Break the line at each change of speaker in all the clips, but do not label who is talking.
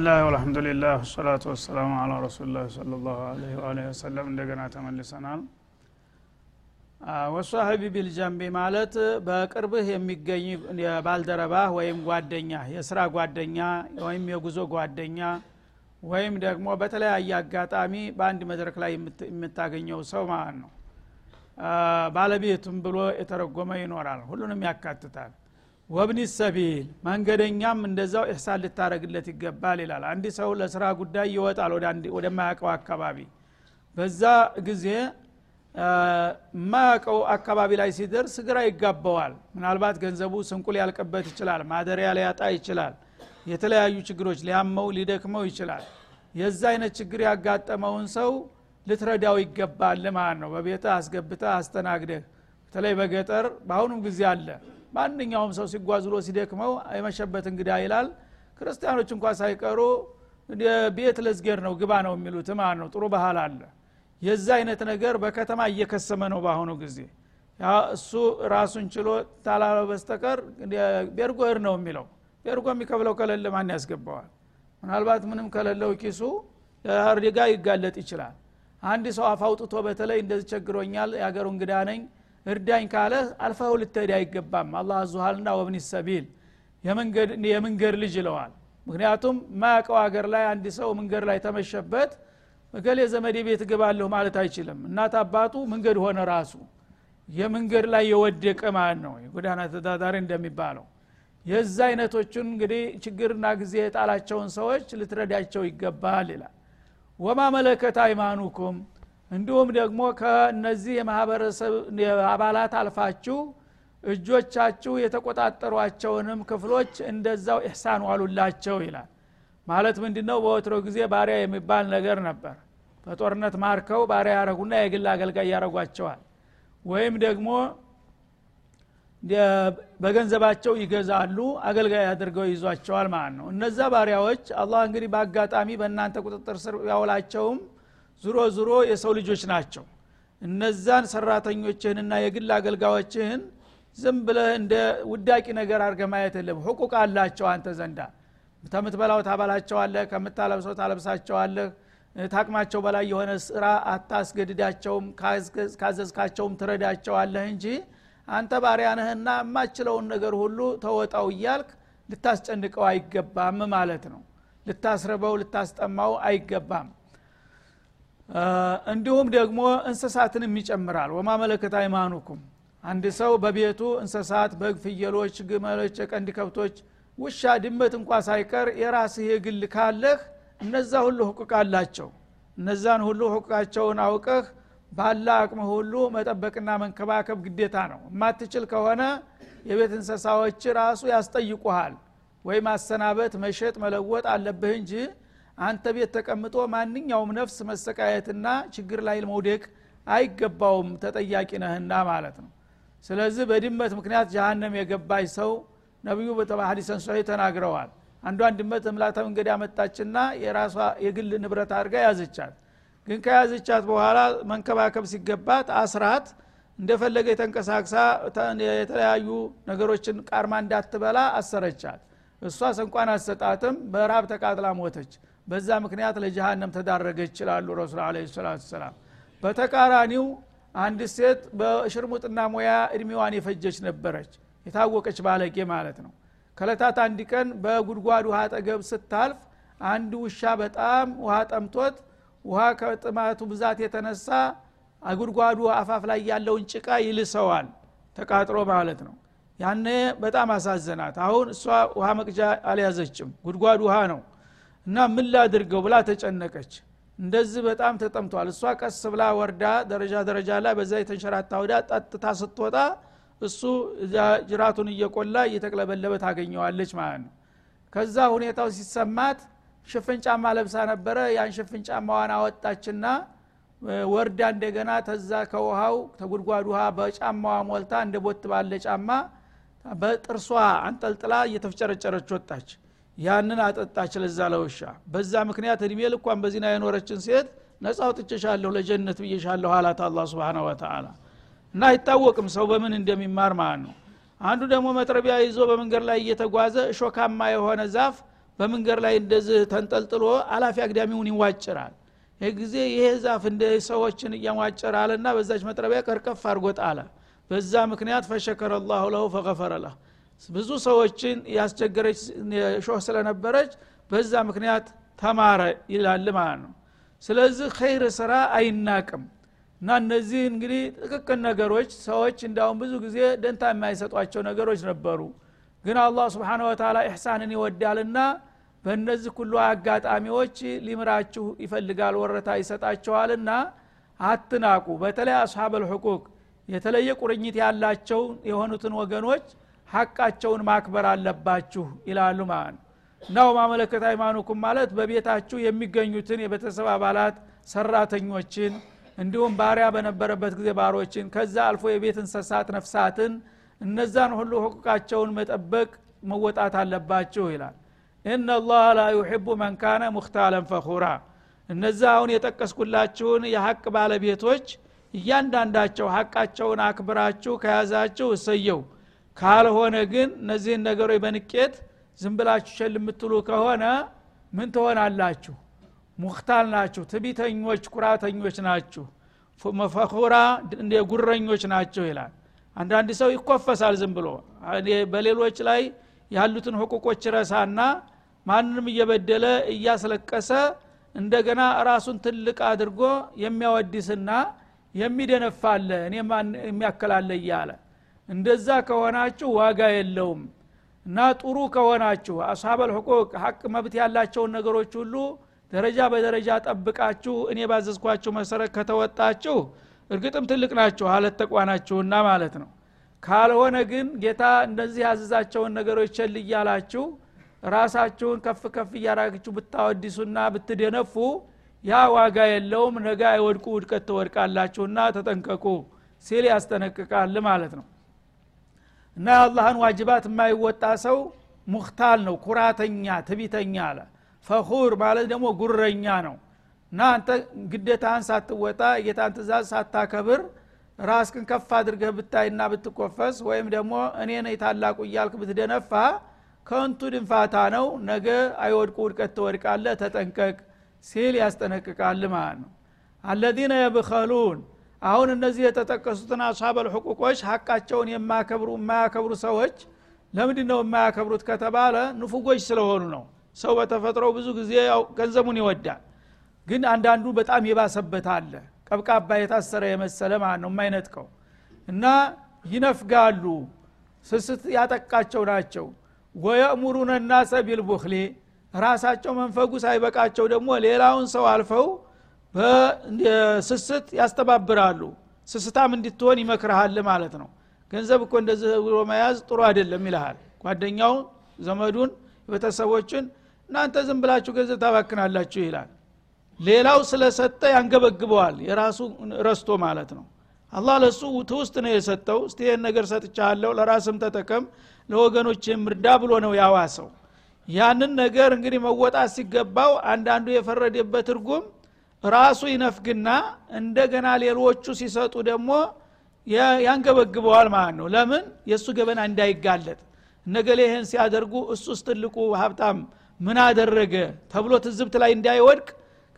ብስሚላህ ወልሐምዱሊላህ ወሰላቱ ወሰላሙ አላ ረሱሊላህ ሰለ ላሁ አለህ ወአሊህ ወሰለም። እንደገና ተመልሰናል። ወሷሂቢ ቢልጀንቢ ማለት በቅርብህ የሚገኝ የባልደረባህ ወይም ጓደኛ የስራ ጓደኛ ወይም የጉዞ ጓደኛ ወይም ደግሞ በተለያየ አጋጣሚ በአንድ መድረክ ላይ የምታገኘው ሰው ማለት ነው። ባለቤቱም ብሎ የተረጎመ ይኖራል ሁሉንም ያካትታል ወብኒ ሰቢል መንገደኛም እንደዛው ኢሕሳን ልታደረግለት ይገባል ይላል። አንድ ሰው ለስራ ጉዳይ ይወጣል ወደማያውቀው አካባቢ። በዛ ጊዜ የማያውቀው አካባቢ ላይ ሲደርስ ግራ ይጋባዋል። ምናልባት ገንዘቡ ስንቁ ሊያልቅበት ይችላል ማደሪያ ሊያጣ ይችላል የተለያዩ ችግሮች ሊያመው ሊደክመው ይችላል። የዛ አይነት ችግር ያጋጠመውን ሰው ልትረዳው ይገባል ማለት ነው። በቤተ አስገብተ አስተናግደህ በተለይ በገጠር በአሁኑም ጊዜ አለ ማንኛውም ሰው ሲጓዝ ብሎ ሲደክመው የመሸበት እንግዳ ይላል። ክርስቲያኖች እንኳ ሳይቀሩ ቤት ለዝጌር ነው ግባ ነው የሚሉት። ማለት ነው? ጥሩ ባህል አለ። የዛ አይነት ነገር በከተማ እየከሰመ ነው በአሁኑ ጊዜ። እሱ ራሱን ችሎ ታላለ በስተቀር ቤርጎ እር ነው የሚለው። ቤርጎ የሚከብለው ከሌለ ማን ያስገባዋል? ምናልባት ምንም ከሌለው ኪሱ አደጋ ይጋለጥ ይችላል። አንድ ሰው አፋውጥቶ በተለይ እንደዚህ ቸግሮኛል የአገሩ እንግዳ ነኝ እርዳኝ ካለ አልፈው ልትሄድ አይገባም። አላህ አዙሃልና ወብኒ ሰቢል የመንገድ ልጅ ይለዋል። ምክንያቱም ማያውቀው ሀገር ላይ አንድ ሰው መንገድ ላይ ተመሸበት እገሌ ዘመዴ ቤት እገባለሁ ማለት አይችልም። እናት አባቱ መንገድ ሆነ ራሱ። የመንገድ ላይ የወደቀ ማለት ነው? የጎዳና ተዳዳሪ እንደሚባለው። የዛ አይነቶቹን እንግዲህ ችግርና ጊዜ የጣላቸውን ሰዎች ልትረዳቸው ይገባል ይላል። ወማ መለከት አይማኑኩም እንዲሁም ደግሞ ከነዚህ የማህበረሰብ አባላት አልፋችሁ እጆቻችሁ የተቆጣጠሯቸውንም ክፍሎች እንደዛው ኢሕሳን ዋሉላቸው ይላል። ማለት ምንድ ነው በወትሮ ጊዜ ባሪያ የሚባል ነገር ነበር። በጦርነት ማርከው ባሪያ ያረጉና የግል አገልጋይ ያረጓቸዋል። ወይም ደግሞ በገንዘባቸው ይገዛሉ አገልጋይ አድርገው ይዟቸዋል ማለት ነው። እነዛ ባሪያዎች አላህ እንግዲህ በአጋጣሚ በእናንተ ቁጥጥር ስር ያውላቸውም ዙሮ ዙሮ የሰው ልጆች ናቸው። እነዛን ሰራተኞችህንና የግል አገልጋዮችህን ዝም ብለህ እንደ ውዳቂ ነገር አድርገ ማየት የለም ሕቁቅ አላቸው አንተ ዘንዳ። ከምትበላው ታበላቸዋለህ ከምታለብሰው ታለብሳቸዋለህ። ታቅማቸው በላይ የሆነ ስራ አታስገድዳቸውም ካዘዝካቸውም ትረዳቸዋለህ እንጂ አንተ ባሪያነህና የማችለውን ነገር ሁሉ ተወጣው እያልክ ልታስጨንቀው አይገባም ማለት ነው። ልታስርበው ልታስጠማው አይገባም እንዲሁም ደግሞ እንስሳትንም ይጨምራል። ወማ መለከት አይማኑኩም አንድ ሰው በቤቱ እንስሳት በግ ፍየሎች ግመሎች የቀንድ ከብቶች ውሻ ድመት እንኳ ሳይቀር የራስህ የግል ካለህ እነዛ ሁሉ ህቁቅ አላቸው። እነዛን ሁሉ ህቁቃቸውን አውቀህ ባላ አቅም ሁሉ መጠበቅና መንከባከብ ግዴታ ነው። የማትችል ከሆነ የቤት እንስሳዎች ራሱ ያስጠይቁሃል። ወይ ማሰናበት መሸጥ መለወጥ አለብህ እንጂ አንተ ቤት ተቀምጦ ማንኛውም ነፍስ መሰቃየትና ችግር ላይ መውደቅ አይገባውም ተጠያቂ ነህና ማለት ነው። ስለዚህ በድመት ምክንያት ጀሃነም የገባች ሰው ነቢዩ በሐዲሰን ሶሒህ ተናግረዋል። አንዷን ድመት እምላተ መንገድ ያመጣችና የራሷ የግል ንብረት አድርጋ ያዘቻት። ግን ከያዘቻት በኋላ መንከባከብ ሲገባት አስራት እንደፈለገ የተንቀሳቅሳ የተለያዩ ነገሮችን ቃርማ እንዳትበላ አሰረቻት። እሷ ሰንቋን አሰጣትም በራብ ተቃጥላ ሞተች በዛ ምክንያት ለጀሃነም ተዳረገች ይችላሉ ረሱል አለ ሰላቱ ሰላም በተቃራኒው አንድ ሴት በሽርሙጥና ሙያ እድሜዋን የፈጀች ነበረች። የታወቀች ባለጌ ማለት ነው። ከለታት አንድ ቀን በጉድጓድ ውሃ አጠገብ ስታልፍ አንድ ውሻ በጣም ውሃ ጠምቶት ውሃ ከጥማቱ ብዛት የተነሳ ጉድጓዱ አፋፍ ላይ ያለውን ጭቃ ይልሰዋል ተቃጥሎ ማለት ነው። ያነ በጣም አሳዘናት። አሁን እሷ ውሃ መቅጃ አልያዘችም። ጉድጓድ ውሃ ነው እና ምን ላድርገው ብላ ተጨነቀች። እንደዚህ በጣም ተጠምቷል። እሷ ቀስ ብላ ወርዳ ደረጃ ደረጃ ላይ በዛ የተንሸራታ ወዳ ጠጥታ ስትወጣ እሱ ጅራቱን እየቆላ እየተቅለበለበ ታገኘዋለች ማለት ነው። ከዛ ሁኔታው ሲሰማት ሽፍን ጫማ ለብሳ ነበረ። ያን ሽፍን ጫማዋን አወጣችና ወርዳ እንደገና ተዛ ከውሃው ተጉድጓድ ውሃ በጫማዋ ሞልታ እንደ ቦት ባለ ጫማ በጥርሷ አንጠልጥላ እየተፍጨረጨረች ወጣች ያንን አጠጣች ለዛ ለውሻ። በዛ ምክንያት እድሜ ልኳን በዚና የኖረችን ሴት ነጻ አውጥቼሻለሁ ለጀነት ብዬሻለሁ አላት አላ ስብን ወተላ እና አይታወቅም ሰው በምን እንደሚማር ማለት ነው። አንዱ ደግሞ መጥረቢያ ይዞ በመንገድ ላይ እየተጓዘ እሾካማ የሆነ ዛፍ በመንገድ ላይ እንደዚህ ተንጠልጥሎ አላፊ አግዳሚውን ይዋጭራል። ይህ ጊዜ ይሄ ዛፍ እንደ ሰዎችን እያሟጨረ አለና በዛች መጥረቢያ ቀርቀፍ አድርጎ ጣለ። በዛ ምክንያት ፈሸከረ ላሁ ለሁ ፈገፈረ ለህ ብዙ ሰዎችን ያስቸገረች ሾህ ስለነበረች በዛ ምክንያት ተማረ ይላል ማለት ነው። ስለዚህ ኸይር ስራ አይናቅም። እና እነዚህ እንግዲህ ጥቅቅን ነገሮች ሰዎች እንዳሁን ብዙ ጊዜ ደንታ የማይሰጧቸው ነገሮች ነበሩ። ግን አላህ ስብሓን ወተላ ኢሕሳንን ይወዳልና በእነዚህ ሁሉ አጋጣሚዎች ሊምራችሁ ይፈልጋል ወረታ ይሰጣቸዋልና አትናቁ። በተለይ አስሓብ አልሕቁቅ የተለየ ቁርኝት ያላቸው የሆኑትን ወገኖች ሐቃቸውን ማክበር አለባችሁ ይላሉ ማለት ነው እናው ማመለከት ሃይማኖኩም ማለት በቤታችሁ የሚገኙትን የቤተሰብ አባላት ሰራተኞችን እንዲሁም ባሪያ በነበረበት ጊዜ ባሮችን ከዛ አልፎ የቤት እንሰሳት ነፍሳትን እነዛን ሁሉ ህቁቃቸውን መጠበቅ መወጣት አለባችሁ ይላል። ኢነላህ ላ ዩሕቡ መን ሙክታለን ፈኹራ። እነዛ አሁን የጠቀስኩላችሁን የሐቅ ባለቤቶች እያንዳንዳቸው ሐቃቸውን አክብራችሁ ከያዛችሁ እሰየው ካልሆነ ግን እነዚህን ነገሮች በንቄት ዝም ሸል የምትሉ ከሆነ ምን ትሆናላችሁ? ሙክታል ናችሁ ትቢተኞች ኩራተኞች ናችሁ ፈኹራ ጉረኞች ናቸው ይላል። አንዳንድ ሰው ይኮፈሳል ዝም ብሎ። በሌሎች ላይ ያሉትን ህቁቆች ረሳና ማንንም እየበደለ እያስለቀሰ እንደገና ራሱን ትልቅ አድርጎ የሚያወድስና የሚደነፋለ እኔ የሚያከላለ እያለ እንደዛ ከሆናችሁ ዋጋ የለውም እና ጥሩ ከሆናችሁ አስሀብ አልሕቁቅ ሀቅ መብት ያላቸውን ነገሮች ሁሉ ደረጃ በደረጃ ጠብቃችሁ እኔ ባዘዝኳችሁ መሰረት ከተወጣችሁ እርግጥም ትልቅ ናችሁ አለት ተቋናችሁና ማለት ነው። ካልሆነ ግን ጌታ እንደዚህ ያዘዛቸውን ነገሮች ቸል እያላችሁ ራሳችሁን ከፍ ከፍ እያራግችሁ ብታወዲሱና ብትደነፉ ያ ዋጋ የለውም። ነገ አይወድቁ ውድቀት ትወድቃላችሁና ተጠንቀቁ ሲል ያስጠነቅቃል ማለት ነው እና የአላህን ዋጅባት የማይወጣ ሰው ሙክታል ነው ኩራተኛ ትቢተኛ አለ። ፈኹር ማለት ደግሞ ጉረኛ ነው። እና አንተ ግዴታህን ሳትወጣ የጌታን ትእዛዝ ሳታከብር ራስክን ከፍ አድርገህ ብታይና ብትኮፈስ ወይም ደግሞ እኔ ነኝ ታላቁ እያልክ ብትደነፋ ከንቱ ድንፋታ ነው። ነገ አይወድቁ ውድቀት ትወድቃለ ተጠንቀቅ ሲል ያስጠነቅቃል ማለት ነው። አለዚነ የብኸሉን አሁን እነዚህ የተጠቀሱትን አስሀብ አልሕቁቆች ሀቃቸውን የማያከብሩ የማያከብሩ ሰዎች ለምንድ ነው የማያከብሩት ከተባለ ንፉጎች ስለሆኑ ነው። ሰው በተፈጥሮው ብዙ ጊዜ ገንዘቡን ይወዳል ግን አንዳንዱ በጣም የባሰበት አለ። ቀብቃባ የታሰረ የመሰለ ማለት ነው የማይነጥቀው እና ይነፍጋሉ ስስት ያጠቃቸው ናቸው። ወየእሙሩነ ናሰ ቢልቡክሊ ራሳቸው መንፈጉ ሳይበቃቸው ደግሞ ሌላውን ሰው አልፈው በስስት ያስተባብራሉ። ስስታም እንድትሆን ይመክርሃል ማለት ነው። ገንዘብ እኮ እንደዚህ ብሎ መያዝ ጥሩ አይደለም ይልሃል። ጓደኛው ዘመዱን ቤተሰቦችን እናንተ ዝም ብላችሁ ገንዘብ ታባክናላችሁ ይላል። ሌላው ስለሰጠ ያንገበግበዋል። የራሱ ረስቶ ማለት ነው። አላህ ለሱ ትውስጥ ነው የሰጠው። እስቲ ይህን ነገር ሰጥቻለሁ ለራስም ተጠቀም ለወገኖች ምርዳ ብሎ ነው ያዋሰው። ያንን ነገር እንግዲህ መወጣት ሲገባው አንዳንዱ የፈረደበት ትርጉም ራሱ ይነፍግና እንደገና ሌሎቹ ሲሰጡ ደግሞ ያንገበግበዋል ማለት ነው። ለምን? የእሱ ገበና እንዳይጋለጥ። እነገሌ ይህን ሲያደርጉ እሱስ ትልቁ ሀብታም ምን አደረገ ተብሎ ትዝብት ላይ እንዳይወድቅ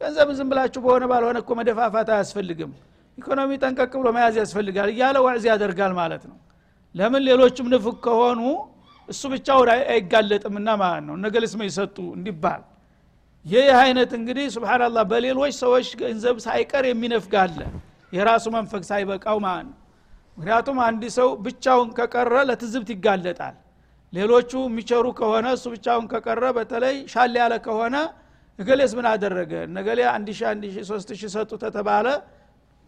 ገንዘብን ዝም ብላችሁ በሆነ ባልሆነ እኮ መደፋፋት አያስፈልግም። ኢኮኖሚ ጠንቀቅ ብሎ መያዝ ያስፈልጋል። እያለ ዋዕዝ ያደርጋል ማለት ነው። ለምን? ሌሎችም ንፉግ ከሆኑ እሱ ብቻውን አይጋለጥምና ማለት ነው። እነገሌስ ይሰጡ እንዲባል ይህ አይነት እንግዲህ ስብናላህ በሌሎች ሰዎች ገንዘብ ሳይቀር የሚነፍጋለ የራሱ መንፈግ ሳይበቃው ማለት ነው። ምክንያቱም አንድ ሰው ብቻውን ከቀረ ለትዝብት ይጋለጣል። ሌሎቹ የሚቸሩ ከሆነ እሱ ብቻውን ከቀረ በተለይ ሻል ያለ ከሆነ እገሌስ ምን አደረገ? ነገሌ አንድ ሺ አንድ ሺ ሶስት ሺ ሰጡ ተተባለ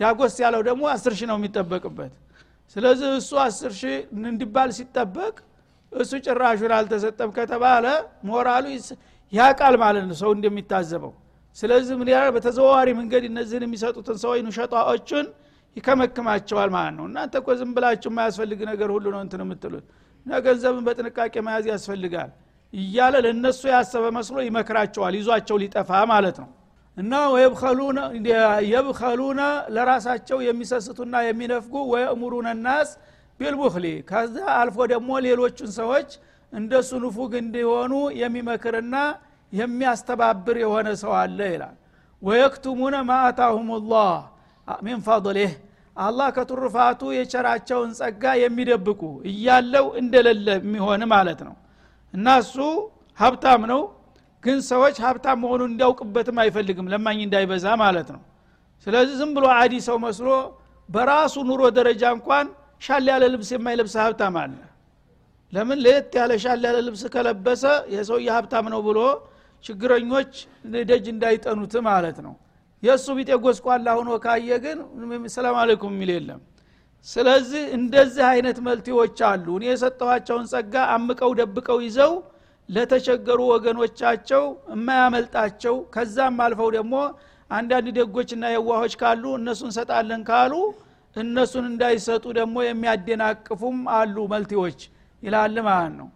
ዳጎስ ያለው ደግሞ አስር ሺህ ነው የሚጠበቅበት። ስለዚህ እሱ አስር ሺህ እንዲባል ሲጠበቅ እሱ ጭራሹን አልተሰጠም ከተባለ ሞራሉ ያቃል ማለት ነው ሰው እንደሚታዘበው። ስለዚህ ምን ያህል በተዘዋዋሪ መንገድ እነዚህን የሚሰጡትን ሰዎች ኑሸጣዎችን ይከመክማቸዋል ማለት ነው። እናንተ እኮ ዝም ብላችሁ የማያስፈልግ ነገር ሁሉ ነው እንትን የምትሉት። እና ገንዘብን በጥንቃቄ መያዝ ያስፈልጋል እያለ ለእነሱ ያሰበ መስሎ ይመክራቸዋል ይዟቸው ሊጠፋ ማለት ነው። እና የብኸሉነ ለራሳቸው የሚሰስቱና የሚነፍጉ ወየእሙሩነ ናስ ቢልቡክሊ ከዛ አልፎ ደግሞ ሌሎቹን ሰዎች እንደሱ ንፉግ እንዲሆኑ የሚመክርና የሚያስተባብር የሆነ ሰው አለ ይላል። ወየክቱሙነ ማአታሁም ላህ ሚን ፈضሊህ አላህ ከትሩፋቱ የቸራቸውን ጸጋ የሚደብቁ እያለው እንደሌለ የሚሆን ማለት ነው። እና እሱ ሀብታም ነው ግን ሰዎች ሀብታም መሆኑን እንዲያውቅበትም አይፈልግም ለማኝ እንዳይበዛ ማለት ነው። ስለዚህ ዝም ብሎ عادي ሰው መስሎ በራሱ ኑሮ ደረጃ እንኳን ሻል ያለ ልብስ የማይለብስ ሀብታም አለ ለምን ለየት ያለ ሻል ያለ ልብስ ከለበሰ የሰውየ ሀብታም ነው ብሎ ችግረኞች ደጅ እንዳይጠኑት ማለት ነው። የእሱ ቢጤ ጎስቋላ ሆኖ ካየ ግን ሰላም አለይኩም የሚል የለም። ስለዚህ እንደዚህ አይነት መልቲዎች አሉ። እኔ የሰጠኋቸውን ጸጋ አምቀው ደብቀው ይዘው ለተቸገሩ ወገኖቻቸው የማያመልጣቸው ከዛም አልፈው ደግሞ አንዳንድ ደጎችና የዋሆች ካሉ እነሱን እንሰጣለን ካሉ እነሱን እንዳይሰጡ ደግሞ የሚያደናቅፉም አሉ መልቲዎች ይላል ማለት ነው።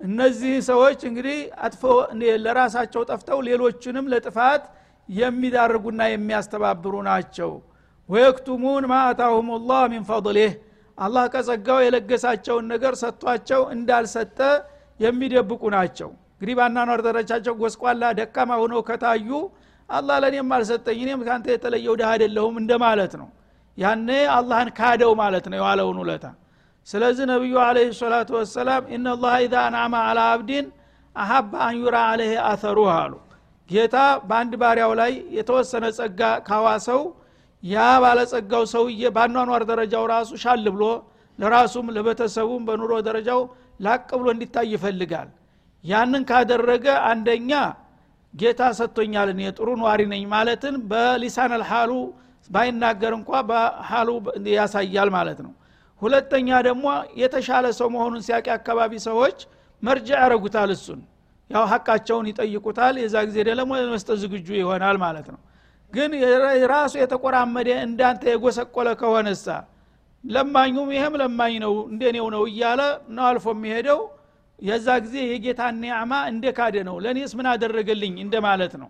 እነዚህ ሰዎች እንግዲህ አጥፎ ለራሳቸው ጠፍተው ሌሎችንም ለጥፋት የሚዳርጉና የሚያስተባብሩ ናቸው። ወየክቱሙን ማአታሁም ላህ ሚን ፈضሊህ አላህ ከጸጋው የለገሳቸውን ነገር ሰጥቷቸው እንዳልሰጠ የሚደብቁ ናቸው። እንግዲህ በአናኗር ደረጃቸው ጎስቋላ ደካማ ሆነው ከታዩ አላህ ለእኔም አልሰጠኝ እኔም ከአንተ የተለየው ድሃ አይደለሁም እንደማለት ነው። ያኔ አላህን ካደው ማለት ነው የዋለውን ውለታ ስለዚህ ነቢዩ አለ ሰላቱ ወሰላም ኢነላህ ኢዛ አንዓማ አላ አብዲን አሀባ አን ዩራ አለህ አተሩህ አሉ። ጌታ በአንድ ባሪያው ላይ የተወሰነ ጸጋ ካዋሰው ያ ባለጸጋው ሰውዬ በአኗኗር ደረጃው ራሱ ሻል ብሎ ለራሱም ለቤተሰቡም በኑሮ ደረጃው ላቅ ብሎ እንዲታይ ይፈልጋል። ያንን ካደረገ አንደኛ ጌታ ሰጥቶኛል እኔ ጥሩ ኗሪ ነኝ ማለትን በሊሳን አልሓሉ ባይናገር እንኳ በሓሉ ያሳያል ማለት ነው ሁለተኛ ደግሞ የተሻለ ሰው መሆኑን ሲያቂ አካባቢ ሰዎች መርጃ ያረጉታል እሱን። ያው ሀቃቸውን ይጠይቁታል። የዛ ጊዜ ደግሞ ለመስጠት ዝግጁ ይሆናል ማለት ነው። ግን ራሱ የተቆራመደ እንዳንተ የጎሰቆለ ከሆነሳ ለማኙም ይሄም ለማኝ ነው እንደኔው ነው እያለ ነው አልፎ የሚሄደው። የዛ ጊዜ የጌታ ኒዕማ እንደ ካደ ነው። ለእኔስ ምን አደረገልኝ እንደ ማለት ነው።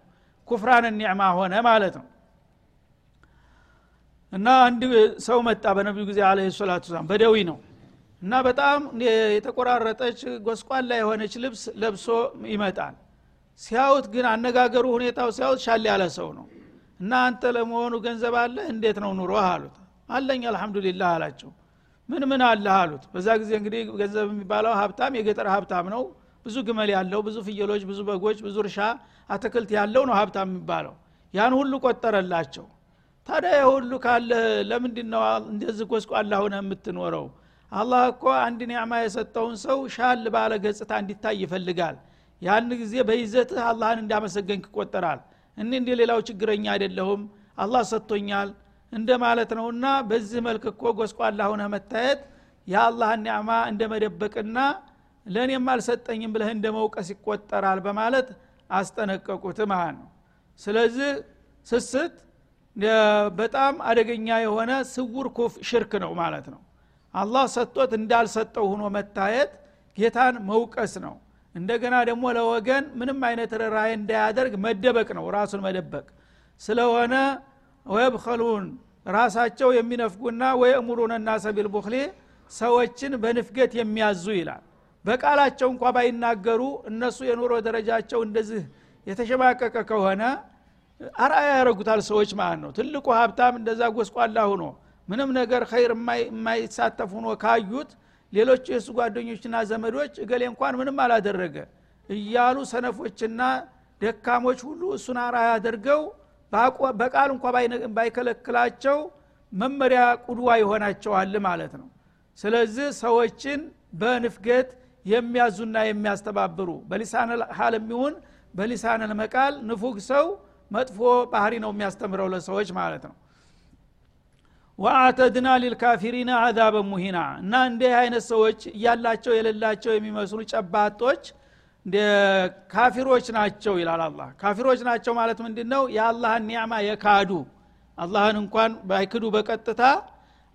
ኩፍራን ኒዕማ ሆነ ማለት ነው እና አንድ ሰው መጣ በነቢዩ ጊዜ አለ ሰላቱ በደዊ ነው። እና በጣም የተቆራረጠች ጎስቋላ የሆነች ልብስ ለብሶ ይመጣል። ሲያዩት ግን አነጋገሩ ሁኔታው ሲያዩት ሻል ያለ ሰው ነው። እና አንተ ለመሆኑ ገንዘብ አለ እንዴት ነው ኑሮ አሉት። አለኝ አልሐምዱሊላህ አላቸው። ምን ምን አለህ? አሉት። በዛ ጊዜ እንግዲህ ገንዘብ የሚባለው ሀብታም የገጠር ሀብታም ነው። ብዙ ግመል ያለው ብዙ ፍየሎች ብዙ በጎች ብዙ እርሻ አትክልት ያለው ነው ሀብታም የሚባለው። ያን ሁሉ ቆጠረላቸው ታዲያ የሁሉ ካለ ለምንድ ነው እንደዚህ ጎስቋላ ሆነ የምትኖረው? አላህ እኮ አንድ ኒዕማ የሰጠውን ሰው ሻል ባለ ገጽታ እንዲታይ ይፈልጋል። ያን ጊዜ በይዘትህ አላህን እንዳመሰገንክ ይቆጠራል። እኔ እንደ ሌላው ችግረኛ አይደለሁም። አላህ ሰጥቶኛል እንደ ማለት ነውና በዚህ መልክ እኮ ጎስቋላ ሆነ መታየት የአላህን ኒዕማ እንደ መደበቅና ለእኔም አልሰጠኝም ብለህ እንደ መውቀስ ይቆጠራል በማለት አስጠነቀቁት ማለት ነው። ስለዚህ ስስት በጣም አደገኛ የሆነ ስውር ኩፍ ሽርክ ነው ማለት ነው። አላህ ሰጥቶት እንዳልሰጠው ሆኖ መታየት ጌታን መውቀስ ነው። እንደገና ደግሞ ለወገን ምንም አይነት ርኅራኄ እንዳያደርግ መደበቅ ነው ራሱን መደበቅ። ስለሆነ ወየብኸሉን ራሳቸው የሚነፍጉና ወየእሙሩነ ናሰ ቢልቡክሊ ሰዎችን በንፍገት የሚያዙ ይላል። በቃላቸው እንኳ ባይናገሩ እነሱ የኑሮ ደረጃቸው እንደዚህ የተሸማቀቀ ከሆነ አርአያ ያደረጉታል ሰዎች ማለት ነው። ትልቁ ሀብታም እንደዛ ጎስቋላ ሁኖ ምንም ነገር ኸይር የማይሳተፍ ሁኖ ካዩት ሌሎች የእሱ ጓደኞችና ዘመዶች እገሌ እንኳን ምንም አላደረገ እያሉ ሰነፎችና ደካሞች ሁሉ እሱን አርአያ አድርገው በቃል እንኳ ባይከለክላቸው መመሪያ ቁድዋ ይሆናቸዋል ማለት ነው። ስለዚህ ሰዎችን በንፍገት የሚያዙና የሚያስተባብሩ በሊሳን ሀል የሚሆን በሊሳን መቃል ንፉግ ሰው መጥፎ ባህሪ ነው የሚያስተምረው ለሰዎች ማለት ነው። ወአተድና ሊልካፊሪና አዛበ ሙሂና እና እንዲህ አይነት ሰዎች እያላቸው የሌላቸው የሚመስሉ ጨባጦች ካፊሮች ናቸው ይላል አላ ካፊሮች ናቸው ማለት ምንድ ነው የአላህን ኒዕማ የካዱ። አላህን እንኳን ባይክዱ በቀጥታ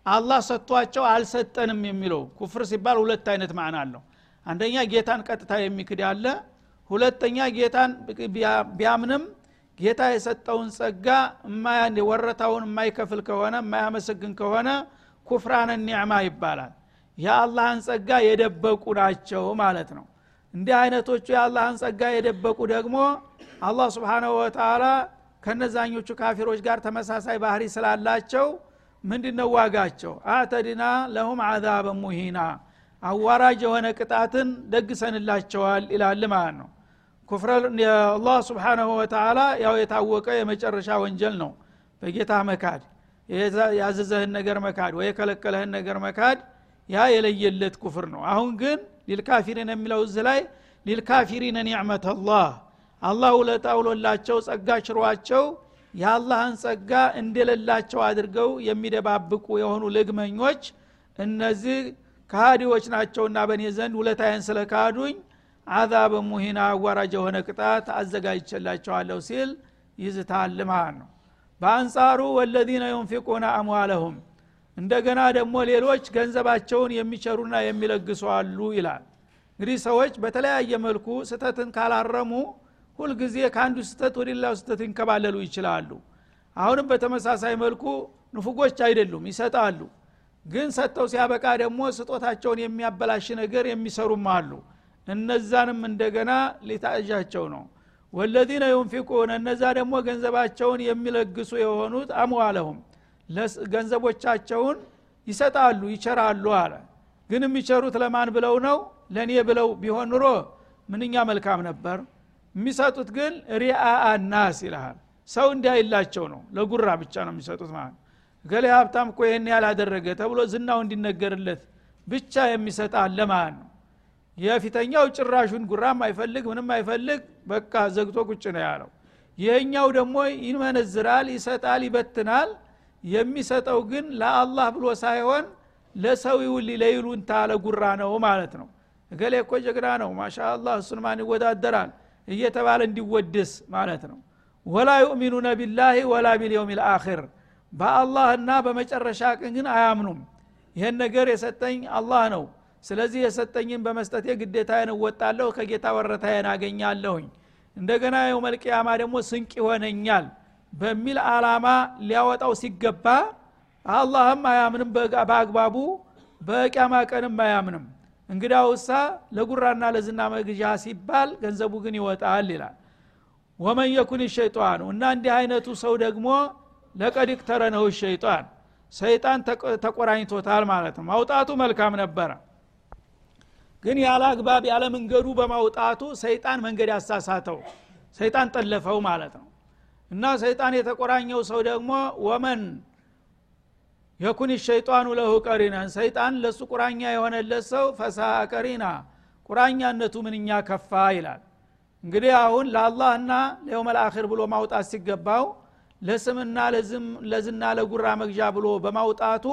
አላህ ሰጥቷቸው አልሰጠንም የሚለው ኩፍር ሲባል ሁለት አይነት ማዕና አለው። አንደኛ ጌታን ቀጥታ የሚክድ አለ። ሁለተኛ ጌታን ቢያምንም ጌታ የሰጠውን ጸጋ ወረታውን የማይከፍል ከሆነ የማያመሰግን ከሆነ ኩፍራነ ኒዕማ ይባላል። የአላህን ጸጋ የደበቁ ናቸው ማለት ነው። እንዲህ አይነቶቹ የአላህን ጸጋ የደበቁ ደግሞ አላህ ስብሓናሁ ወተላ ከነዛኞቹ ካፊሮች ጋር ተመሳሳይ ባህሪ ስላላቸው ምንድነው ዋጋቸው? አተድና ለሁም አዛበ ሙሂና አዋራጅ የሆነ ቅጣትን ደግሰንላቸዋል ይላል ማለት ነው ኩፍረ አላህ ስብሓናሁ ወተላ ያው የታወቀ የመጨረሻ ወንጀል ነው። በጌታ መካድ ያዘዘህን ነገር መካድ ወይ የከለከለህን ነገር መካድ ያ የለየለት ኩፍር ነው። አሁን ግን ሊልካፊሪን የሚለው እዚህ ላይ ሊልካፊሪን ኒዕመት አላህ አላህ ውለታ ጸጋ ችሯቸው የአላህን ጸጋ እንደሌላቸው አድርገው የሚደባብቁ የሆኑ ልግመኞች እነዚህ ካሃዲዎች ናቸውና በእኔ ዘንድ ውለታዬን ስለ አዛበ ሙሂና አዋራጅ የሆነ ቅጣት አዘጋጅቼላቸዋለሁ ሲል ይዝታል ማለት ነው። በአንጻሩ ወለዚነ ዩንፊቁነ አምዋለሁም እንደገና ደግሞ ሌሎች ገንዘባቸውን የሚቸሩና የሚለግሱ አሉ ይላል። እንግዲህ ሰዎች በተለያየ መልኩ ስተትን ካላረሙ ሁልጊዜ ከአንዱ ስተት ወደ ሌላው ስተት ይንከባለሉ ይችላሉ። አሁንም በተመሳሳይ መልኩ ንፉጎች አይደሉም ይሰጣሉ። ግን ሰጥተው ሲያበቃ ደግሞ ስጦታቸውን የሚያበላሽ ነገር የሚሰሩም አሉ እነዛንም እንደገና ሊታእዣቸው ነው። ወለዚነ ዩንፊቁን እነዛ ደግሞ ገንዘባቸውን የሚለግሱ የሆኑት አምዋለሁም ገንዘቦቻቸውን ይሰጣሉ ይቸራሉ አለ። ግን የሚቸሩት ለማን ብለው ነው? ለእኔ ብለው ቢሆን ኑሮ ምንኛ መልካም ነበር። የሚሰጡት ግን ሪአ ናስ ይልሃል። ሰው እንዲያይላቸው ነው። ለጉራ ብቻ ነው የሚሰጡት ማለት ገሌ ሀብታም እኮ ይህን ያላደረገ ተብሎ ዝናው እንዲነገርለት ብቻ የሚሰጥ አለ ነው የፊተኛው ጭራሹን ጉራም አይፈልግ ምንም አይፈልግ በቃ ዘግቶ ቁጭ ነው ያለው። ይህኛው ደግሞ ይመነዝራል ይሰጣል ይበትናል። የሚሰጠው ግን ለአላህ ብሎ ሳይሆን ለሰው ይውል ለይሉንታ ለጉራ ነው ማለት ነው። እገሌ እኮ ጀግና ነው ማሻአላህ እሱን ማን ይወዳደራል? እየተባለ እንዲወደስ ማለት ነው። ወላ ዩእሚኑነ ቢላህ ወላ ቢልየውም ልአኪር በአላህና በመጨረሻ ቀን ግን አያምኑም። ይህን ነገር የሰጠኝ አላህ ነው ስለዚህ የሰጠኝን በመስጠቴ ግዴታዬን እወጣለሁ ከጌታ ወረታዬን አገኛለሁኝ። እንደገና የውመልቅያማ ደግሞ ስንቅ ይሆነኛል በሚል አላማ ሊያወጣው ሲገባ አላህም አያምንም በአግባቡ በቅያማ ቀንም አያምንም። እንግዳ ውሳ ለጉራና ለዝና መግዣ ሲባል ገንዘቡ ግን ይወጣል ይላል። ወመን የኩን ሸይጣኑ እና እንዲህ አይነቱ ሰው ደግሞ ለቀድ ተረነው ሸይጣን። ሰይጣን ተቆራኝቶታል ማለት ነው። ማውጣቱ መልካም ነበረ ግን ያለ አግባብ ያለ መንገዱ በማውጣቱ ሰይጣን መንገድ ያሳሳተው ሰይጣን ጠለፈው ማለት ነው። እና ሰይጣን የተቆራኘው ሰው ደግሞ ወመን የኩን ሸይጣኑ ለሁ ቀሪናን ሰይጣን ለሱ ቁራኛ የሆነለት ሰው ፈሳ ቀሪና ቁራኛነቱ ምንኛ ከፋ ይላል። እንግዲህ አሁን ለአላህና ለየውመል አኺር ብሎ ማውጣት ሲገባው ለስምና ለዝና ለጉራ መግዣ ብሎ በማውጣቱ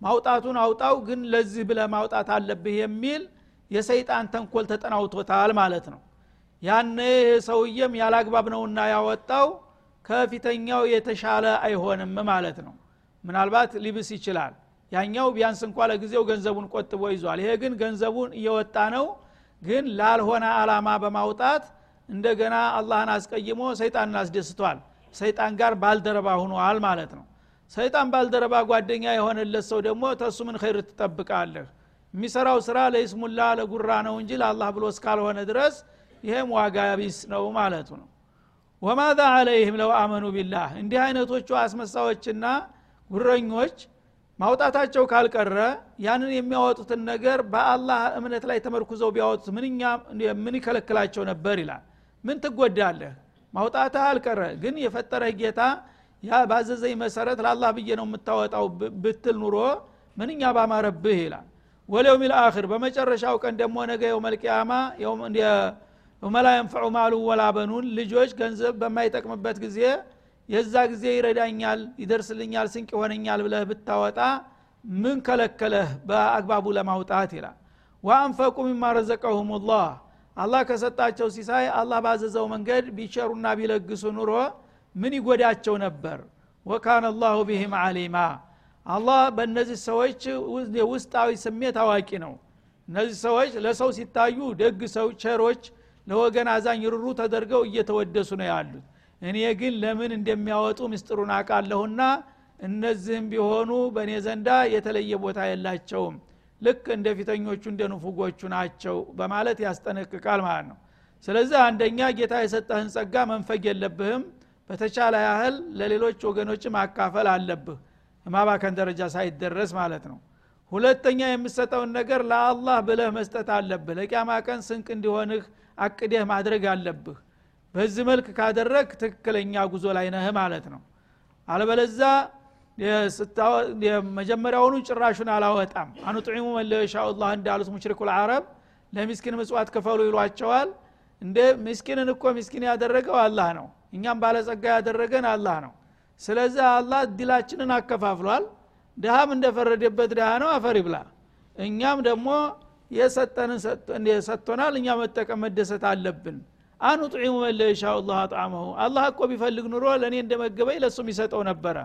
ማውጣቱን አውጣው ግን ለዚህ ብለ ማውጣት አለብህ የሚል የሰይጣን ተንኮል ተጠናውቶታል ማለት ነው። ያነ ሰውየም ያላግባብ ነውና ያወጣው ከፊተኛው የተሻለ አይሆንም ማለት ነው። ምናልባት ሊብስ ይችላል። ያኛው ቢያንስ እንኳ ለጊዜው ገንዘቡን ቆጥቦ ይዟል። ይሄ ግን ገንዘቡን እየወጣ ነው። ግን ላልሆነ አላማ በማውጣት እንደገና አላህን አስቀይሞ ሰይጣንን አስደስቷል። ሰይጣን ጋር ባልደረባ ሁኗል ማለት ነው። ሰይጣን ባልደረባ ጓደኛ የሆነለት ሰው ደግሞ ተሱ ምን ኸይር ትጠብቃለህ የሚሰራው ስራ ለይስሙላ ለጉራ ነው እንጂ ለአላህ ብሎ እስካልሆነ ድረስ ይሄም ዋጋ ቢስ ነው ማለቱ ነው። ወማዛ አለይህም ለው አመኑ ቢላህ። እንዲህ አይነቶቹ አስመሳዎችና ጉረኞች ማውጣታቸው ካልቀረ ያንን የሚያወጡትን ነገር በአላህ እምነት ላይ ተመርኩዘው ቢያወጡት ምንኛ ምን ይከለክላቸው ነበር ይላል። ምን ትጎዳለህ? ማውጣትህ አልቀረ። ግን የፈጠረህ ጌታ ያ ባዘዘኝ መሰረት ለአላህ ብዬ ነው የምታወጣው ብትል ኑሮ ምንኛ ባማረብህ ይላል ወለውም ልአክር በመጨረሻው ቀን ደግሞ ነገ የውመልቅያማ የውመላ የንፈዑ ማሉ ወላ በኑን ልጆች ገንዘብ በማይጠቅምበት ጊዜ የዛ ጊዜ ይረዳኛል ይደርስልኛል ስንቅ ይሆነኛል ብለህ ብታወጣ ምን ከለከለህ? በአግባቡ ለማውጣት ይላል። ወአንፈቁ ሚማ ረዘቀሁም ላህ አላህ ከሰጣቸው ሲሳይ አላህ ባዘዘው መንገድ ቢቸሩና ቢለግሱ ኑሮ ምን ይጎዳቸው ነበር? ወካነ አላሁ ቢህም አሊማ አላህ በእነዚህ ሰዎች የውስጣዊ ስሜት አዋቂ ነው። እነዚህ ሰዎች ለሰው ሲታዩ ደግ ሰው ቸሮች ለወገን አዛኝ ርሩ ተደርገው እየተወደሱ ነው ያሉት። እኔ ግን ለምን እንደሚያወጡ ምስጢሩን አቃለሁና እነዚህም ቢሆኑ በእኔ ዘንዳ የተለየ ቦታ የላቸውም። ልክ እንደ ፊተኞቹ እንደ ንፉጎቹ ናቸው በማለት ያስጠነቅቃል ማለት ነው። ስለዚህ አንደኛ ጌታ የሰጠህን ጸጋ መንፈግ የለብህም። በተቻለ ያህል ለሌሎች ወገኖች ማካፈል አለብህ ማባከን ደረጃ ሳይደረስ ማለት ነው። ሁለተኛ የምሰጠውን ነገር ለአላህ ብለህ መስጠት አለብህ። ለቂያማ ቀን ስንቅ እንዲሆንህ አቅደህ ማድረግ አለብህ። በዚህ መልክ ካደረግ ትክክለኛ ጉዞ ላይ ነህ ማለት ነው። አለበለዛ መጀመሪያውኑ ጭራሹን አላወጣም። አኑጥዒሙ መለሻ ላህ እንዳሉት ሙሽሪኩ ልዓረብ ለሚስኪን ምጽዋት ክፈሉ ይሏቸዋል። እንደ ምስኪንን እኮ ምስኪን ያደረገው አላህ ነው። እኛም ባለጸጋ ያደረገን አላህ ነው ስለዚህ አላህ ድላችንን አከፋፍሏል። ድሃም እንደፈረደበት ድሃ ነው አፈር ይብላ። እኛም ደግሞ የሰጠንን ሰጥቶናል እኛ መጠቀም መደሰት አለብን። አኑጥዒሙ መለሻ ላህ አጣመሁ አላህ እኮ ቢፈልግ ኑሮ ለእኔ እንደመገበኝ ለእሱም ይሰጠው ነበረ።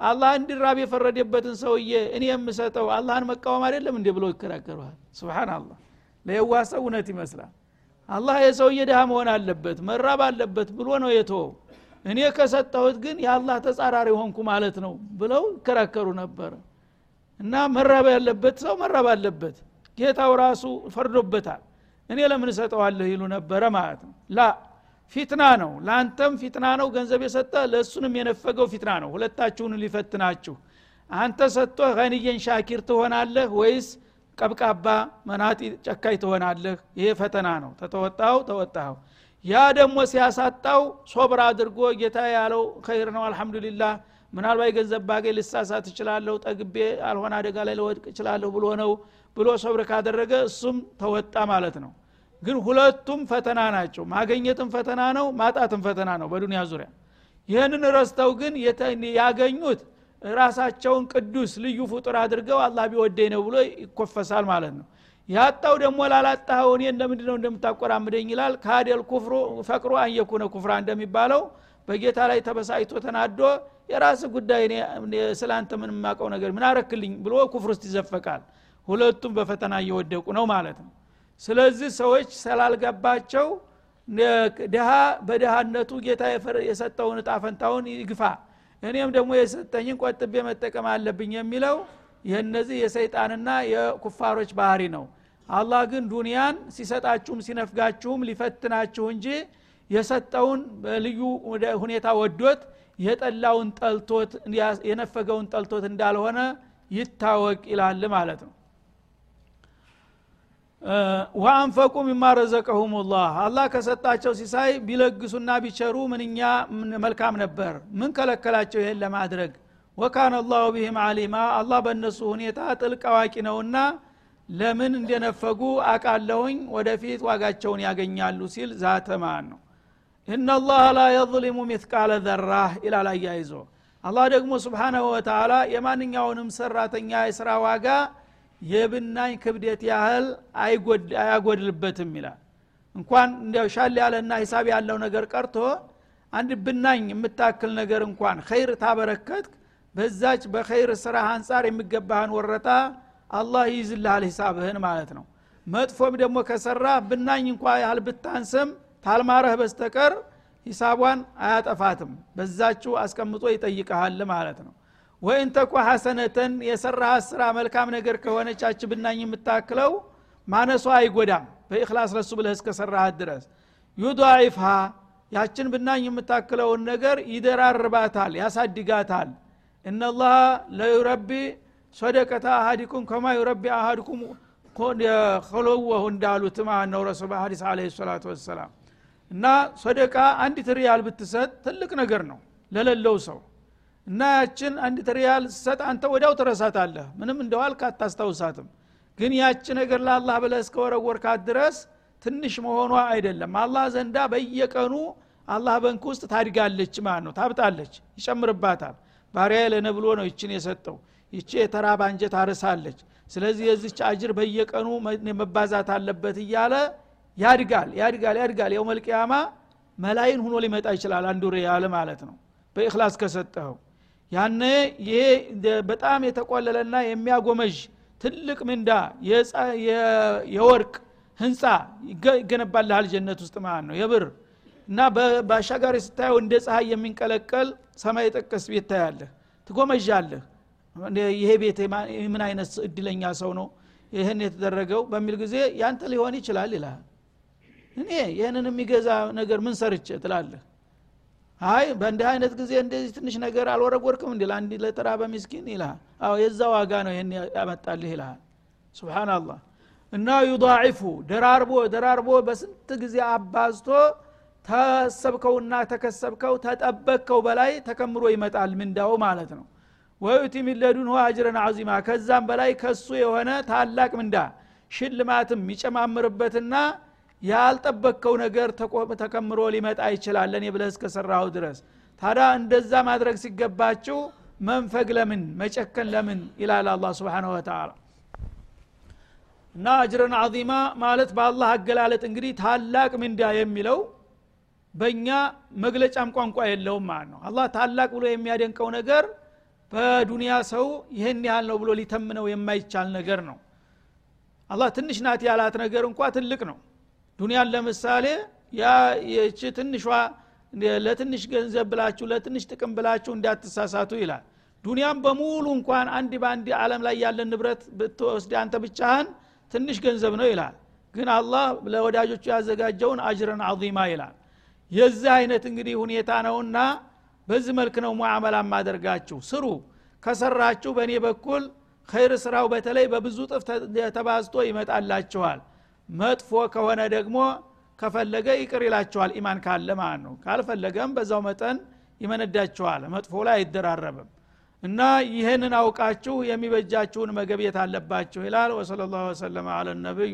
አላህ እንዲራብ የፈረደበትን ሰውዬ እኔ የምሰጠው አላህን መቃወም አይደለም እንዲ ብሎ ይከራከረዋል። ስብናላህ ለየዋሰው እውነት ይመስላል። አላህ የሰውዬ ድሃ መሆን አለበት መራብ አለበት ብሎ ነው የተወው እኔ ከሰጠሁት ግን የአላህ ተጻራሪ ሆንኩ ማለት ነው ብለው ይከራከሩ ነበረ እና መራብ ያለበት ሰው መራብ አለበት። ጌታው ራሱ ፈርዶበታል። እኔ ለምን እሰጠዋለሁ ይሉ ነበረ ማለት ነው። ላ ፊትና ነው። ለአንተም ፊትና ነው። ገንዘብ የሰጠ ለእሱንም የነፈገው ፊትና ነው። ሁለታችሁን ሊፈትናችሁ። አንተ ሰጥቶ ገንየን ሻኪር ትሆናለህ ወይስ ቀብቃባ መናጢ ጨካይ ትሆናለህ? ይሄ ፈተና ነው። ተተወጣው ተወጣው ያ ደግሞ ሲያሳጣው ሶብር አድርጎ ጌታ ያለው ኸይር ነው አልሐምዱሊላህ። ምናልባት ገንዘብ ባገኝ ልሳሳት እችላለሁ ጠግቤ አልሆነ አደጋ ላይ ለወድቅ እችላለሁ ብሎ ነው ብሎ ሶብር ካደረገ እሱም ተወጣ ማለት ነው። ግን ሁለቱም ፈተና ናቸው። ማገኘትም ፈተና ነው ማጣትም ፈተና ነው በዱንያ ዙሪያ። ይህንን ረስተው ግን ያገኙት ራሳቸውን ቅዱስ ልዩ ፍጡር አድርገው አላህ ቢወደኝ ነው ብሎ ይኮፈሳል ማለት ነው ያጣው ደግሞ ላላጣኸው እኔን ለምንድ ነው እንደምታቆራምደኝ ይላል። ካደል ኩፍሩ ፈቅሩ አንየኩነ ኩፍራ እንደሚባለው በጌታ ላይ ተበሳይቶ ተናዶ የራስ ጉዳይ ስለ አንተ ምን የማቀው ነገር ምን አረክልኝ ብሎ ኩፍር ውስጥ ይዘፈቃል። ሁለቱም በፈተና እየወደቁ ነው ማለት ነው። ስለዚህ ሰዎች ስላልገባቸው ድሃ በድሃነቱ ጌታ የሰጠውን እጣ ይግፋ እኔም ደግሞ የሰጠኝን ቆጥቤ መጠቀም አለብኝ የሚለው የእነዚህ የሰይጣንና የኩፋሮች ባህሪ ነው አላህ ግን ዱንያን ሲሰጣችሁም ሲነፍጋችሁም ሊፈትናችሁ እንጂ የሰጠውን በልዩ ሁኔታ ወዶት የጠላውን ጠልቶት የነፈገውን ጠልቶት እንዳልሆነ ይታወቅ ይላል ማለት ነው። ወአንፈቁ ሚማ ረዘቀሁም ላህ አላህ ከሰጣቸው ሲሳይ ቢለግሱና ቢቸሩ ምንኛ መልካም ነበር። ምን ከለከላቸው ይሄን ለማድረግ? ወካነ አላሁ ቢህም አሊማ አላህ በእነሱ ሁኔታ ጥልቅ አዋቂ ነውና ለምን እንደነፈጉ አቃለሁኝ ወደፊት ዋጋቸውን ያገኛሉ ሲል ዛተማን ነው? እናላህ ላ የظሊሙ ሚትቃለ ዘራህ ይላል አያይዞ። አላህ ደግሞ ስብሓናሁ ወተላ የማንኛውንም ሰራተኛ የስራ ዋጋ የብናኝ ክብደት ያህል አያጎድልበትም ይላል። እንኳን እንዲያው ሻል ያለና ሂሳብ ያለው ነገር ቀርቶ አንድ ብናኝ የምታክል ነገር እንኳን ኸይር ታበረከት በዛች በኸይር ስራ አንጻር የሚገባህን ወረታ አላህ ይይዝልሃል ሂሳብህን ማለት ነው። መጥፎም ደግሞ ከሰራ ብናኝ እንኳ ያህል ብታንስም ታልማረህ በስተቀር ሂሳቧን አያጠፋትም። በዛችሁ አስቀምጦ ይጠይቀሃል ማለት ነው። وإن تك حسنة የሰራሃት ስራ መልካም ነገር ከሆነቻች ብናኝ የምታክለው ማነሷ አይጎዳም። በ إخلاص ለሱ ብለህ እስከሰራሃት ድረስ يضاعفها ያችን ብናኝ የምታክለውን ነገር ይደራርባታል ያሳድጋታል። إن الله ليربي صدقة أحدكم كما يربي أحدكم فلوه እንዳሉት ማለት ነው ረሱል ሀዲስ عليه الصلاة والسلام። እና ሶደቃ አንዲት ሪያል ብትሰጥ ትልቅ ነገር ነው ለሌለው ሰው። እና ያችን አንዲት ሪያል ሰጥ አንተ ወዲያው ትረሳታለህ። ምንም እንደዋልክ አታስታውሳትም። ግን ያች ነገር ለአላህ ብለህ እስከወረወርካት ድረስ ትንሽ መሆኗ አይደለም። አላህ ዘንዳ በየቀኑ አላህ በንክ ውስጥ ታድጋለች ማለት ነው። ታብጣለች ይጨምርባታል። ባሪያ ለነ ብሎ ነው ይችን የሰጠው ይቺ የተራባ አንጀት አርሳለች። ስለዚህ የዚች አጅር በየቀኑ መባዛት አለበት እያለ ያድጋል ያድጋል ያድጋል። የው መልቅያማ መላይን ሁኖ ሊመጣ ይችላል አንዱ ሪያል ማለት ነው። በእክላስ ከሰጠኸው ያነ ይሄ በጣም የተቆለለና የሚያጎመዥ ትልቅ ምንዳ የወርቅ ህንፃ ይገነባልሃል ጀነት ውስጥ ማለት ነው። የብር እና በአሻጋሪ ስታየው እንደ ፀሐይ የሚንቀለቀል ሰማይ ጠቀስ ቤት ታያለህ ትጎመዣለህ ይሄ ቤት ምን አይነት እድለኛ ሰው ነው? ይህን የተደረገው በሚል ጊዜ ያንተ ሊሆን ይችላል ይልሃል እኔ ይህንን የሚገዛ ነገር ምን ሰርቼ ትላለህ? አይ በእንዲህ አይነት ጊዜ እንደዚህ ትንሽ ነገር አልወረጎርክም እንዲ ለአንድ ለተራበ ምስኪን ይልሃል አዎ የዛ ዋጋ ነው ይህን ያመጣልህ ይልሃል ስብናላህ እና ዩضዒፉ ደራርቦ ደራርቦ በስንት ጊዜ አባዝቶ ተሰብከውና ተከሰብከው ተጠበቅከው በላይ ተከምሮ ይመጣል ምንዳው ማለት ነው ወዩቲ ሚለዱንሁ አጅረን አዚማ ከዛም በላይ ከሱ የሆነ ታላቅ ምንዳ ሽልማትም ይጨማምርበትና ያልጠበቅከው ነገር ተከምሮ ሊመጣ ይችላል ለኔ ብለህ እስከሰራው ድረስ። ታዲያ እንደዛ ማድረግ ሲገባችሁ መንፈግ ለምን? መጨከን ለምን? ይላል አላ ስብን ወተላ እና አጅረን አዚማ ማለት በአላህ አገላለጥ እንግዲህ ታላቅ ምንዳ የሚለው በእኛ መግለጫም ቋንቋ የለውም ማለት ነው። አላህ ታላቅ ብሎ የሚያደንቀው ነገር በዱንያ ሰው ይህን ያህል ነው ብሎ ሊተምነው የማይቻል ነገር ነው። አላህ ትንሽ ናት ያላት ነገር እንኳ ትልቅ ነው። ዱንያን ለምሳሌ ያ የቺ ትንሿ ለትንሽ ገንዘብ ብላችሁ ለትንሽ ጥቅም ብላችሁ እንዳትሳሳቱ ይላል። ዱንያም በሙሉ እንኳን አንድ በአንድ አለም ላይ ያለን ንብረት ብትወስድ አንተ ብቻህን ትንሽ ገንዘብ ነው ይላል። ግን አላህ ለወዳጆቹ ያዘጋጀውን አጅረን አዚማ ይላል። የዚህ አይነት እንግዲህ ሁኔታ ነውና በዚህ መልክ ነው ሙዓመላ ማደርጋችሁ ስሩ። ከሰራችሁ በእኔ በኩል ኸይር ስራው በተለይ በብዙ ጥፍ ተባዝቶ ይመጣላችኋል። መጥፎ ከሆነ ደግሞ ከፈለገ ይቅር ይላችኋል። ኢማን ካለ ማለት ነው። ካልፈለገም በዛው መጠን ይመነዳችኋል። መጥፎ ላይ አይደራረብም። እና ይህንን አውቃችሁ የሚበጃችሁን መገብየት አለባችሁ ይላል። ወሰለ ላሁ ወሰለማ አለ ነቢይ